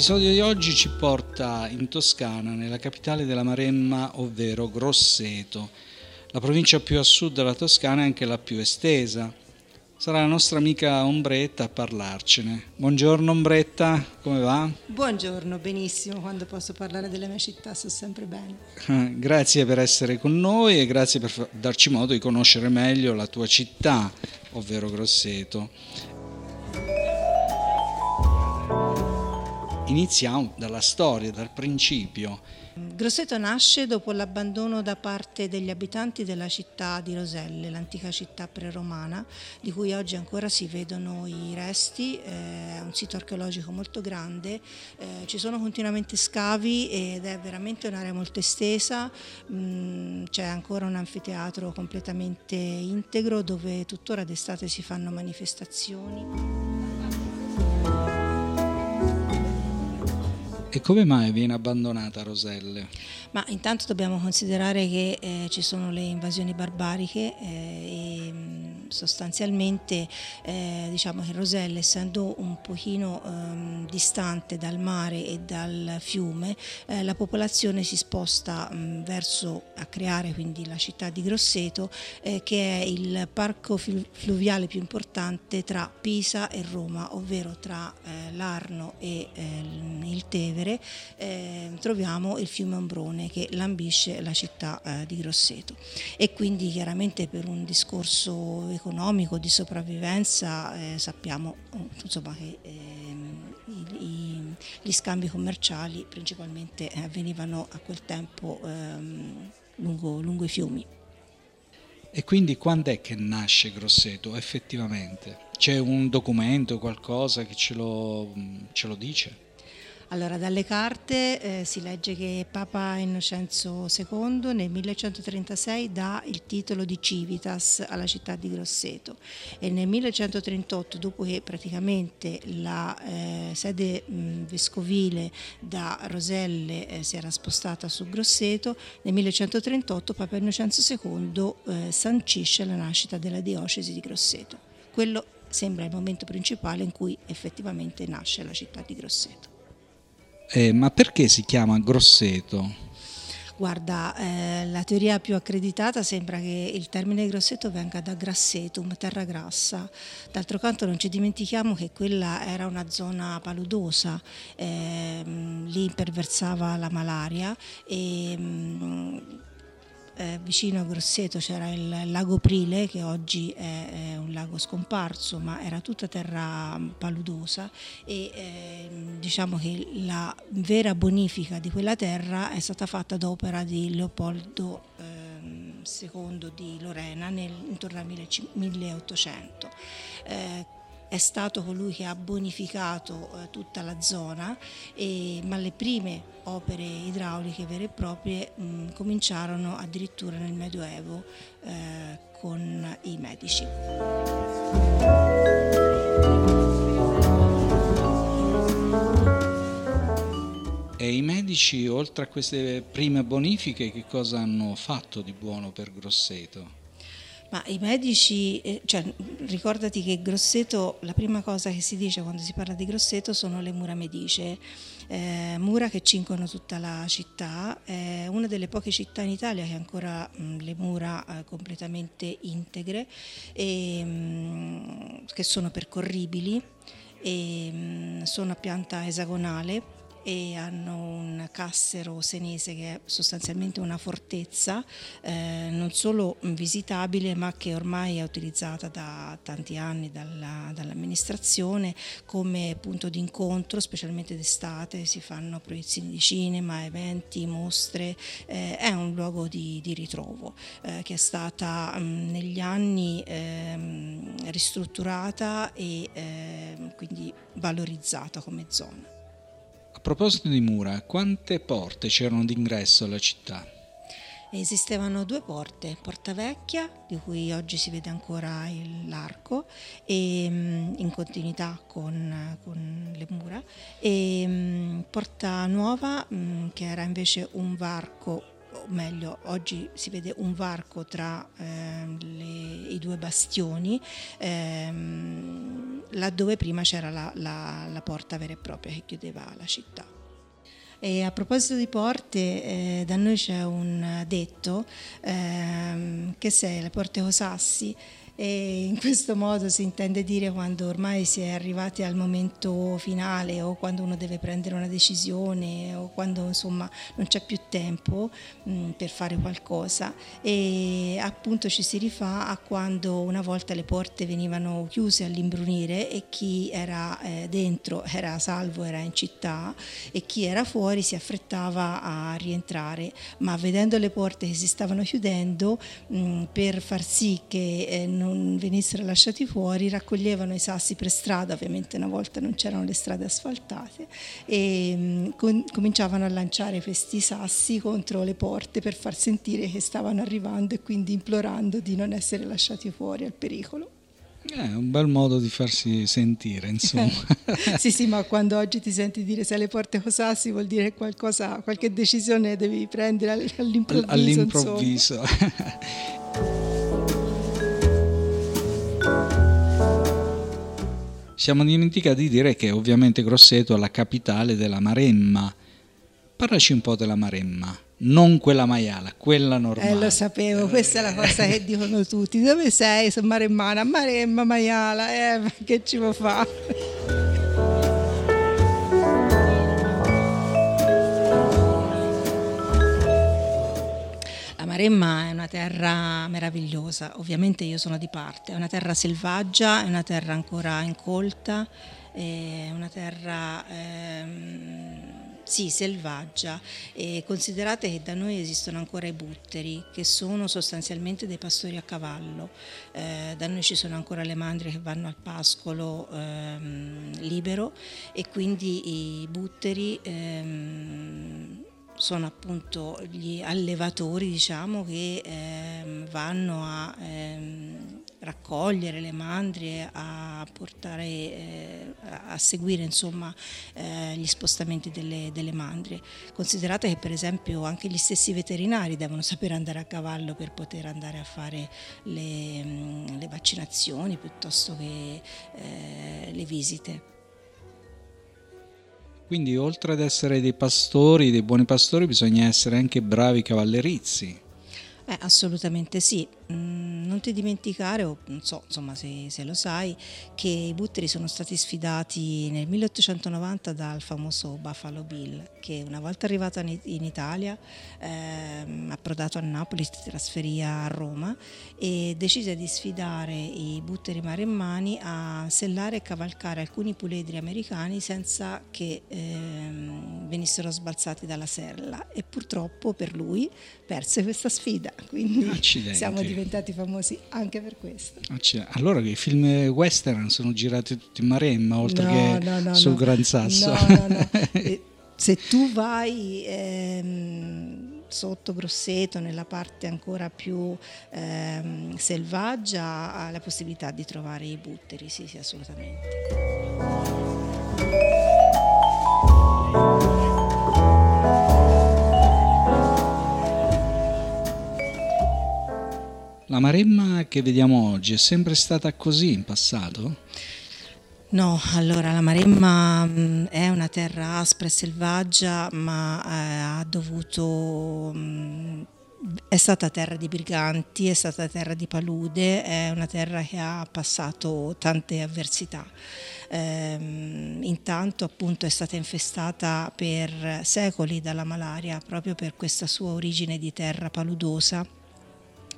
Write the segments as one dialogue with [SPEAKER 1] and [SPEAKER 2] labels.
[SPEAKER 1] L'episodio di oggi ci porta in Toscana, nella capitale della Maremma, ovvero Grosseto, la provincia più a sud della Toscana e anche la più estesa. Sarà la nostra amica Ombretta a parlarcene. Buongiorno Ombretta, come va?
[SPEAKER 2] Buongiorno, benissimo, quando posso parlare della mia città sto sempre bene.
[SPEAKER 1] Grazie per essere con noi e grazie per darci modo di conoscere meglio la tua città, ovvero Grosseto. Iniziamo dalla storia, dal principio.
[SPEAKER 2] Grosseto nasce dopo l'abbandono da parte degli abitanti della città di Roselle, l'antica città preromana, di cui oggi ancora si vedono i resti. Eh, è un sito archeologico molto grande, eh, ci sono continuamente scavi ed è veramente un'area molto estesa. Mm, c'è ancora un anfiteatro completamente integro dove tuttora d'estate si fanno manifestazioni.
[SPEAKER 1] E come mai viene abbandonata Roselle?
[SPEAKER 2] Ma intanto dobbiamo considerare che eh, ci sono le invasioni barbariche eh, e mm, sostanzialmente eh, diciamo che Roselle essendo un pochino ehm, distante dal mare e dal fiume eh, la popolazione si sposta mh, mm, verso a creare quindi la città di Grosseto eh, che è il parco fluviale più importante tra Pisa e Roma ovvero tra eh, l'Arno e il Tevere Tevere eh, troviamo il fiume Ombrone che lambisce la città eh, di Grosseto e quindi chiaramente per un discorso economico di sopravvivenza eh, sappiamo insomma, che ehm, i, gli scambi commerciali principalmente avvenivano a quel tempo ehm, lungo, lungo i fiumi.
[SPEAKER 1] E quindi quando è che nasce Grosseto effettivamente? C'è un documento, qualcosa che ce lo, ce lo dice?
[SPEAKER 2] Allora, dalle carte eh, si legge che Papa Innocenzo II nel 1136 dà il titolo di civitas alla città di Grosseto e nel 1138, dopo che praticamente la eh, sede mh, vescovile da Roselle eh, si era spostata su Grosseto, nel 1138 Papa Innocenzo II eh, sancisce la nascita della diocesi di Grosseto. Quello sembra il momento principale in cui effettivamente nasce la città di Grosseto.
[SPEAKER 1] Eh, ma perché si chiama Grosseto?
[SPEAKER 2] Guarda, eh, la teoria più accreditata sembra che il termine grosseto venga da grassetum, terra grassa. D'altro canto non ci dimentichiamo che quella era una zona paludosa, eh, lì imperversava la malaria e mm, eh, vicino a Grosseto c'era il lago Prile che oggi è, è, un lago scomparso ma era tutta terra paludosa e eh, diciamo che la vera bonifica di quella terra è stata fatta ad opera di Leopoldo eh, II di Lorena nel, intorno al 1800 è stato colui che ha bonificato eh, tutta la zona, e, ma le prime opere idrauliche vere e proprie mh, cominciarono addirittura nel Medioevo eh, con i medici.
[SPEAKER 1] E i medici, oltre a queste prime bonifiche, che cosa hanno fatto di buono per Grosseto?
[SPEAKER 2] Ma i medici, eh, cioè, ricordati che Grosseto, la prima cosa che si dice quando si parla di Grosseto sono le mura medicee, eh, mura che cincono tutta la città, è una delle poche città in Italia che ha ancora mh, le mura eh, completamente integre e mh, che sono percorribili e mh, sono a pianta esagonale e hanno un cassero senese che è sostanzialmente una fortezza eh, non solo visitabile ma che ormai è utilizzata da tanti anni dalla, dall'amministrazione come punto di incontro specialmente d'estate si fanno proiezioni di cinema, eventi, mostre eh, è un luogo di, di ritrovo eh, che è stata mh, negli anni ehm, ristrutturata e ehm, quindi valorizzata come zona.
[SPEAKER 1] A proposito di mura, quante porte c'erano d'ingresso alla città?
[SPEAKER 2] Esistevano due porte, Porta Vecchia, di cui oggi si vede ancora l'arco, e, mm, in continuità con, con, le mura, e mm, Porta Nuova, mm, che era invece un varco o meglio oggi si vede un varco tra eh, le, i due bastioni, ehm, laddove prima c'era la, la, la porta vera e propria che chiudeva la città. E a proposito di porte, eh, da noi c'è un detto ehm, che se le porte Osassi e in questo modo si intende dire quando ormai si è arrivati al momento finale o quando uno deve prendere una decisione o quando insomma non c'è più tempo mh, mm, per fare qualcosa. E appunto ci si rifà a quando una volta le porte venivano chiuse all'imbrunire e chi era eh, dentro era salvo, era in città e chi era fuori si affrettava a rientrare, ma vedendo le porte che si stavano chiudendo mh, mm, per far sì che eh, non non venissero lasciati fuori, raccoglievano i sassi per strada, ovviamente una volta non c'erano le strade asfaltate, e mm, con, cominciavano a lanciare questi sassi contro le porte per far sentire che stavano arrivando e quindi implorando di non essere lasciati fuori al pericolo.
[SPEAKER 1] È un bel modo di farsi sentire, insomma.
[SPEAKER 2] sì, sì, ma quando oggi ti senti dire se alle porte cosassi vuol dire qualcosa, qualche decisione devi prendere all'improvviso.
[SPEAKER 1] All'improvviso. Siamo dimenticati di dire che ovviamente Grosseto è la capitale della Maremma. Parlaci un po' della Maremma, non quella maiala, quella normale.
[SPEAKER 2] Eh, lo sapevo, questa è la cosa che dicono tutti. Dove sei? Sono maremmana, Maremma, maiala, eh, che ci può fare? Maremma è una terra meravigliosa, ovviamente io sono di parte, è una terra selvaggia, è una terra ancora incolta, è una terra ehm, sì, selvaggia. E considerate che da noi esistono ancora i butteri che sono sostanzialmente dei pastori a cavallo, eh, da noi ci sono ancora le mandrie che vanno al pascolo ehm, libero. E quindi i butteri ehm, sono appunto gli allevatori diciamo, che ehm, vanno a ehm, raccogliere le mandrie, a, portare, eh, a seguire insomma, eh, gli spostamenti delle, delle, mandrie. Considerate che per esempio anche gli stessi veterinari devono sapere andare a cavallo per poter andare a fare le, le vaccinazioni piuttosto che eh, le visite.
[SPEAKER 1] Quindi oltre ad essere dei pastori, dei buoni pastori, bisogna essere anche bravi cavallerizzi.
[SPEAKER 2] Eh, assolutamente sì. Mm non ti dimenticare, o non so insomma se, se, lo sai, che i butteri sono stati sfidati nel 1890 dal famoso Buffalo Bill, che una volta arrivato in Italia, ehm, approdato a Napoli, si trasferì a Roma e decise di sfidare i butteri maremmani a sellare e cavalcare alcuni puledri americani senza che ehm, venissero sbalzati dalla sella e purtroppo per lui perse questa sfida, quindi Accidenti. siamo diventati famosi anche per questo.
[SPEAKER 1] Allora i film western sono girati tutti in Maremma oltre no, che no, no, sul Gran Sasso.
[SPEAKER 2] No, no, no. Se tu vai ehm, sotto Grosseto, nella parte ancora più ehm, selvaggia, hai la possibilità di trovare i butteri, sì, sì, assolutamente.
[SPEAKER 1] La Maremma che vediamo oggi è sempre stata così in passato?
[SPEAKER 2] No, allora la Maremma mm, è una terra aspra e selvaggia, ma eh, ha dovuto è stata terra di briganti, è stata terra di palude, è una terra che ha passato tante avversità. Ehm, intanto appunto è stata infestata per secoli dalla malaria proprio per questa sua origine di terra paludosa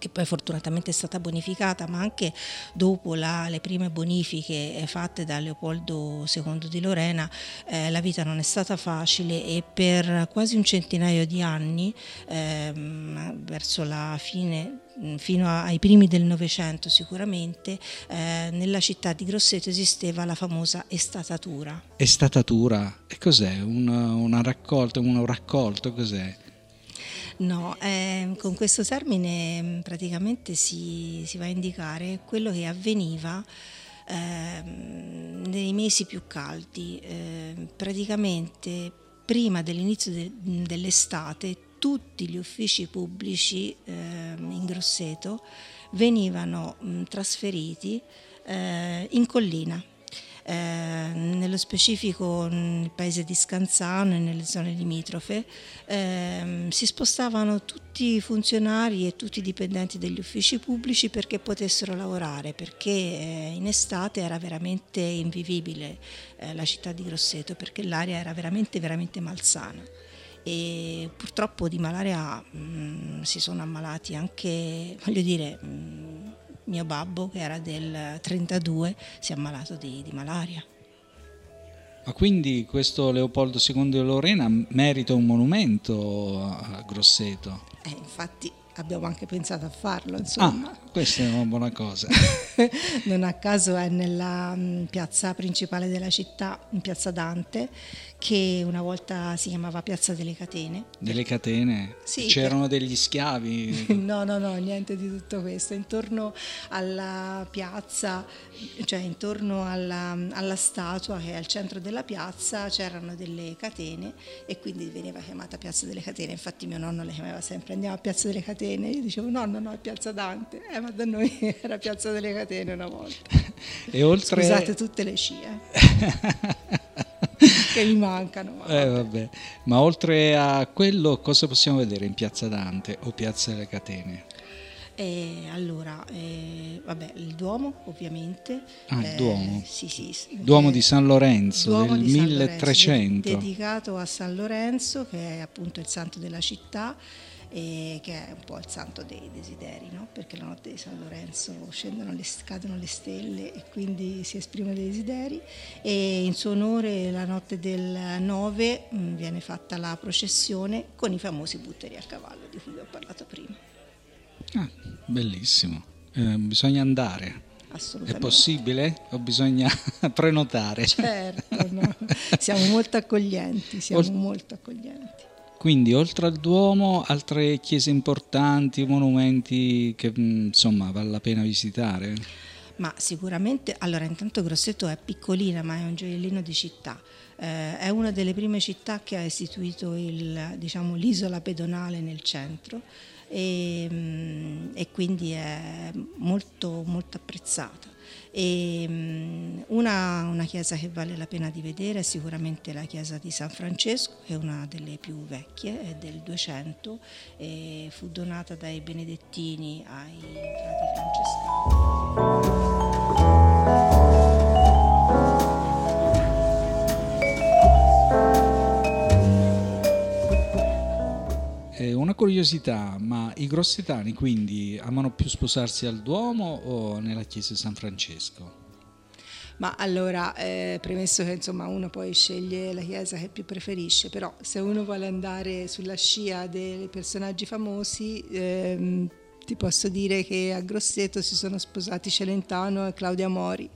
[SPEAKER 2] che poi fortunatamente è stata bonificata, ma anche dopo la, le prime bonifiche eh, fatte da Leopoldo II di Lorena, eh, la vita non è stata facile e per quasi un centinaio di anni, ehm, verso la fine mm, fino ai primi del Novecento sicuramente, eh, nella città di Grosseto esisteva la famosa estatatura.
[SPEAKER 1] Estatatura? E cos'è? Una, una raccolta, un raccolto, cos'è?
[SPEAKER 2] No, eh, con questo termine mm, praticamente si, si, va a indicare quello che avveniva eh, nei mesi più caldi. Eh, praticamente prima dell'inizio de, dell'estate tutti gli uffici pubblici eh, in Grosseto venivano mh, trasferiti eh, in collina eh, nello specifico nel paese di Scanzano e nelle zone limitrofe, eh, si spostavano tutti i funzionari e tutti i dipendenti degli uffici pubblici perché potessero lavorare, perché eh, in estate era veramente invivibile eh, la città di Grosseto, perché l'aria era veramente, veramente malsana. E purtroppo di malaria mh, mm, si sono ammalati anche, voglio dire, mh, mm, mio babbo che era del 32 si è ammalato di, di malaria.
[SPEAKER 1] Ma quindi questo Leopoldo II di Lorena merita un monumento a Grosseto?
[SPEAKER 2] Eh, infatti abbiamo anche pensato a farlo, insomma.
[SPEAKER 1] Ah, questa è una buona cosa.
[SPEAKER 2] non a caso è nella mm, piazza principale della città, in piazza Dante, che una volta si chiamava Piazza delle Catene.
[SPEAKER 1] Delle Catene? Sì, C'erano per... degli schiavi?
[SPEAKER 2] no, no, no, niente di tutto questo. Intorno alla piazza, cioè intorno alla, alla statua che è al centro della piazza, c'erano delle catene e quindi veniva chiamata Piazza delle Catene. Infatti mio nonno le chiamava sempre andiamo a Piazza delle Catene. Io dicevo no, no, no, è Piazza Dante. Eh, ma da noi era Piazza delle Catene una volta.
[SPEAKER 1] E oltre...
[SPEAKER 2] Scusate tutte le scie. che mi mancano.
[SPEAKER 1] Eh, ma oltre a quello, cosa possiamo vedere in Piazza Dante o Piazza delle Catene?
[SPEAKER 2] Eh, allora, eh, vabbè, il Duomo ovviamente.
[SPEAKER 1] Ah, il
[SPEAKER 2] eh,
[SPEAKER 1] Duomo.
[SPEAKER 2] Sì, sì,
[SPEAKER 1] Duomo di San Lorenzo
[SPEAKER 2] Duomo
[SPEAKER 1] del
[SPEAKER 2] di
[SPEAKER 1] 1300.
[SPEAKER 2] Lorenzo, dedicato a San Lorenzo, che è appunto il santo della città che è un po' il santo dei desideri, no? perché la notte di San Lorenzo scendono le, cadono le stelle e quindi si esprimono dei desideri e in suo onore la notte del 9 mm, viene fatta la processione con i famosi butteri a cavallo di cui vi ho parlato prima.
[SPEAKER 1] Ah, bellissimo, eh, bisogna andare. È possibile o bisogna prenotare?
[SPEAKER 2] Certo, no. siamo molto accoglienti, siamo Ol- molto accoglienti.
[SPEAKER 1] Quindi oltre al Duomo, altre chiese importanti, monumenti che mm, insomma vale la pena visitare?
[SPEAKER 2] Ma sicuramente, allora intanto Grosseto è piccolina ma è un gioiellino di città, eh, è una delle prime città che ha istituito il, diciamo, l'isola pedonale nel centro e, e quindi è molto, molto apprezzata. E mm, una, una, chiesa che vale la pena di vedere è sicuramente la chiesa di San Francesco, che è una delle più vecchie, è del 200 e fu donata dai benedettini ai frati francescani.
[SPEAKER 1] Eh, una curiosità, ma i grossetani quindi amano più sposarsi al Duomo o nella chiesa di San Francesco?
[SPEAKER 2] Ma allora, eh, premesso che insomma uno poi sceglie la chiesa che più preferisce, però se uno vuole andare sulla scia dei personaggi famosi, ehm, ti posso dire che a Grosseto si sono sposati Celentano e Claudia Mori.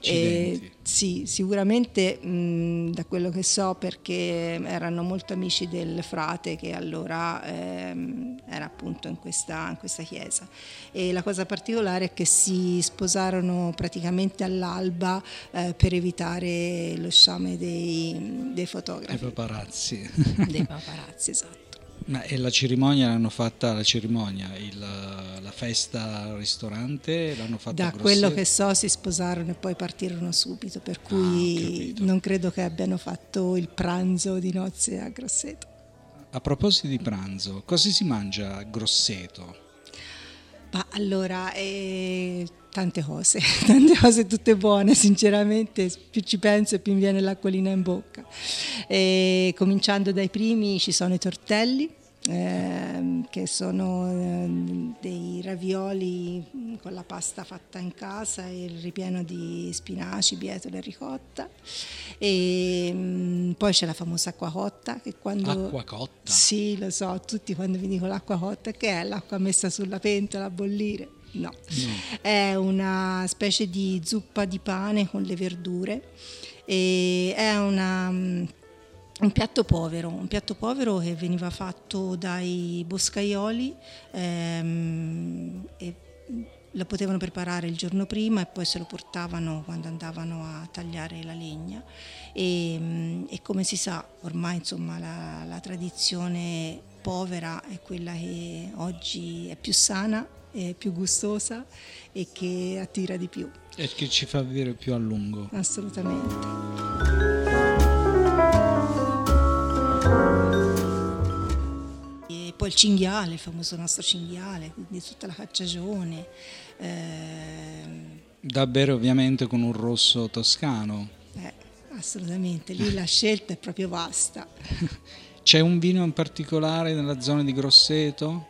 [SPEAKER 1] E,
[SPEAKER 2] sì, sicuramente mh, da quello che so perché erano molto amici del frate che allora ehm, era appunto in questa, in questa, chiesa. E la cosa particolare è che si sposarono praticamente all'alba eh, per evitare lo sciame dei, dei fotografi.
[SPEAKER 1] Dei paparazzi.
[SPEAKER 2] dei paparazzi, esatto.
[SPEAKER 1] Ma e la cerimonia l'hanno fatta, la cerimonia, il, la festa al ristorante l'hanno fatta
[SPEAKER 2] Da quello che so si sposarono e poi partirono subito, per ah, cui ah, non credo che abbiano fatto il pranzo di nozze a Grosseto.
[SPEAKER 1] A proposito di pranzo, cosa si mangia a Grosseto?
[SPEAKER 2] Ma allora, eh, tante cose, tante cose tutte buone, sinceramente, più ci penso e più mi viene l'acquolina in bocca. E, cominciando dai primi ci sono i tortelli, eh, che sono eh, dei ravioli con la pasta fatta in casa e il ripieno di spinaci, bietole e ricotta. E mh, mm, poi c'è la famosa acqua cotta che quando...
[SPEAKER 1] Acqua cotta?
[SPEAKER 2] Sì, lo so, tutti quando vi dico l'acqua cotta, che è l'acqua messa sulla pentola a bollire No. no. È una specie di zuppa di pane con le verdure è una, mm, un piatto povero, un piatto povero che veniva fatto dai boscaioli ehm, e lo potevano preparare il giorno prima e poi se lo portavano quando andavano a tagliare la legna e, e come si sa ormai insomma la, la tradizione povera è quella che oggi è più sana, è più gustosa e che attira di più.
[SPEAKER 1] E che ci fa vivere più a lungo.
[SPEAKER 2] Assolutamente. Poi il cinghiale, il famoso nostro cinghiale, quindi tutta la cacciagione.
[SPEAKER 1] Eh... Da bere ovviamente con un rosso toscano.
[SPEAKER 2] Eh, assolutamente, lì la scelta è proprio vasta.
[SPEAKER 1] C'è un vino in particolare nella zona di Grosseto?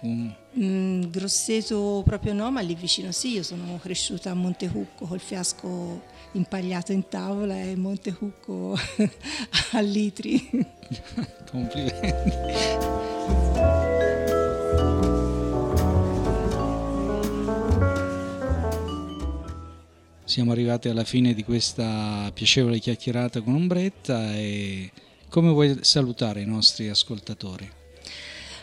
[SPEAKER 2] Un... Mm, Grosseto proprio no, ma lì vicino sì, io sono cresciuta a Montecucco col fiasco impagliato in tavola e Montecucco a litri.
[SPEAKER 1] Complimenti. Siamo arrivati alla fine di questa piacevole chiacchierata con Ombretta e come vuoi salutare i nostri ascoltatori?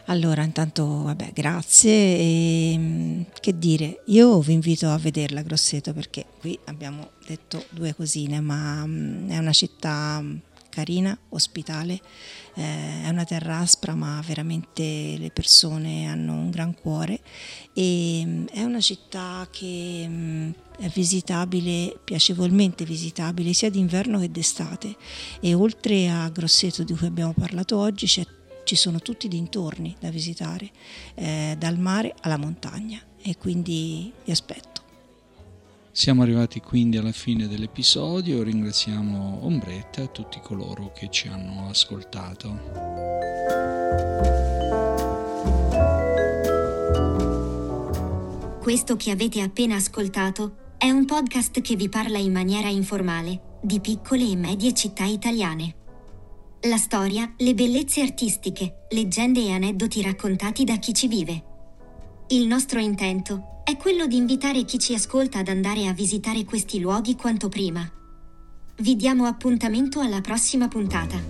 [SPEAKER 2] Allora, intanto, vabbè, grazie. E, mm, che dire, io vi invito a vederla Grosseto perché qui abbiamo detto due cosine, ma mm, è una città carina, ospitale, eh, è una terra aspra ma veramente le persone hanno un gran cuore e mm, è una città che è visitabile, piacevolmente visitabile sia d'inverno che d'estate e oltre a Grosseto di cui abbiamo parlato oggi ci sono tutti i dintorni da visitare, eh, dal mare alla montagna e quindi vi aspetto.
[SPEAKER 1] Siamo arrivati quindi alla fine dell'episodio, ringraziamo Ombretta e tutti coloro che ci hanno ascoltato.
[SPEAKER 3] Questo che avete appena ascoltato è un podcast che vi parla in maniera informale di piccole e medie città italiane. La storia, le bellezze artistiche, leggende e aneddoti raccontati da chi ci vive. Il nostro intento è quello di invitare chi ci ascolta ad andare a visitare questi luoghi quanto prima. Vi diamo appuntamento alla prossima puntata.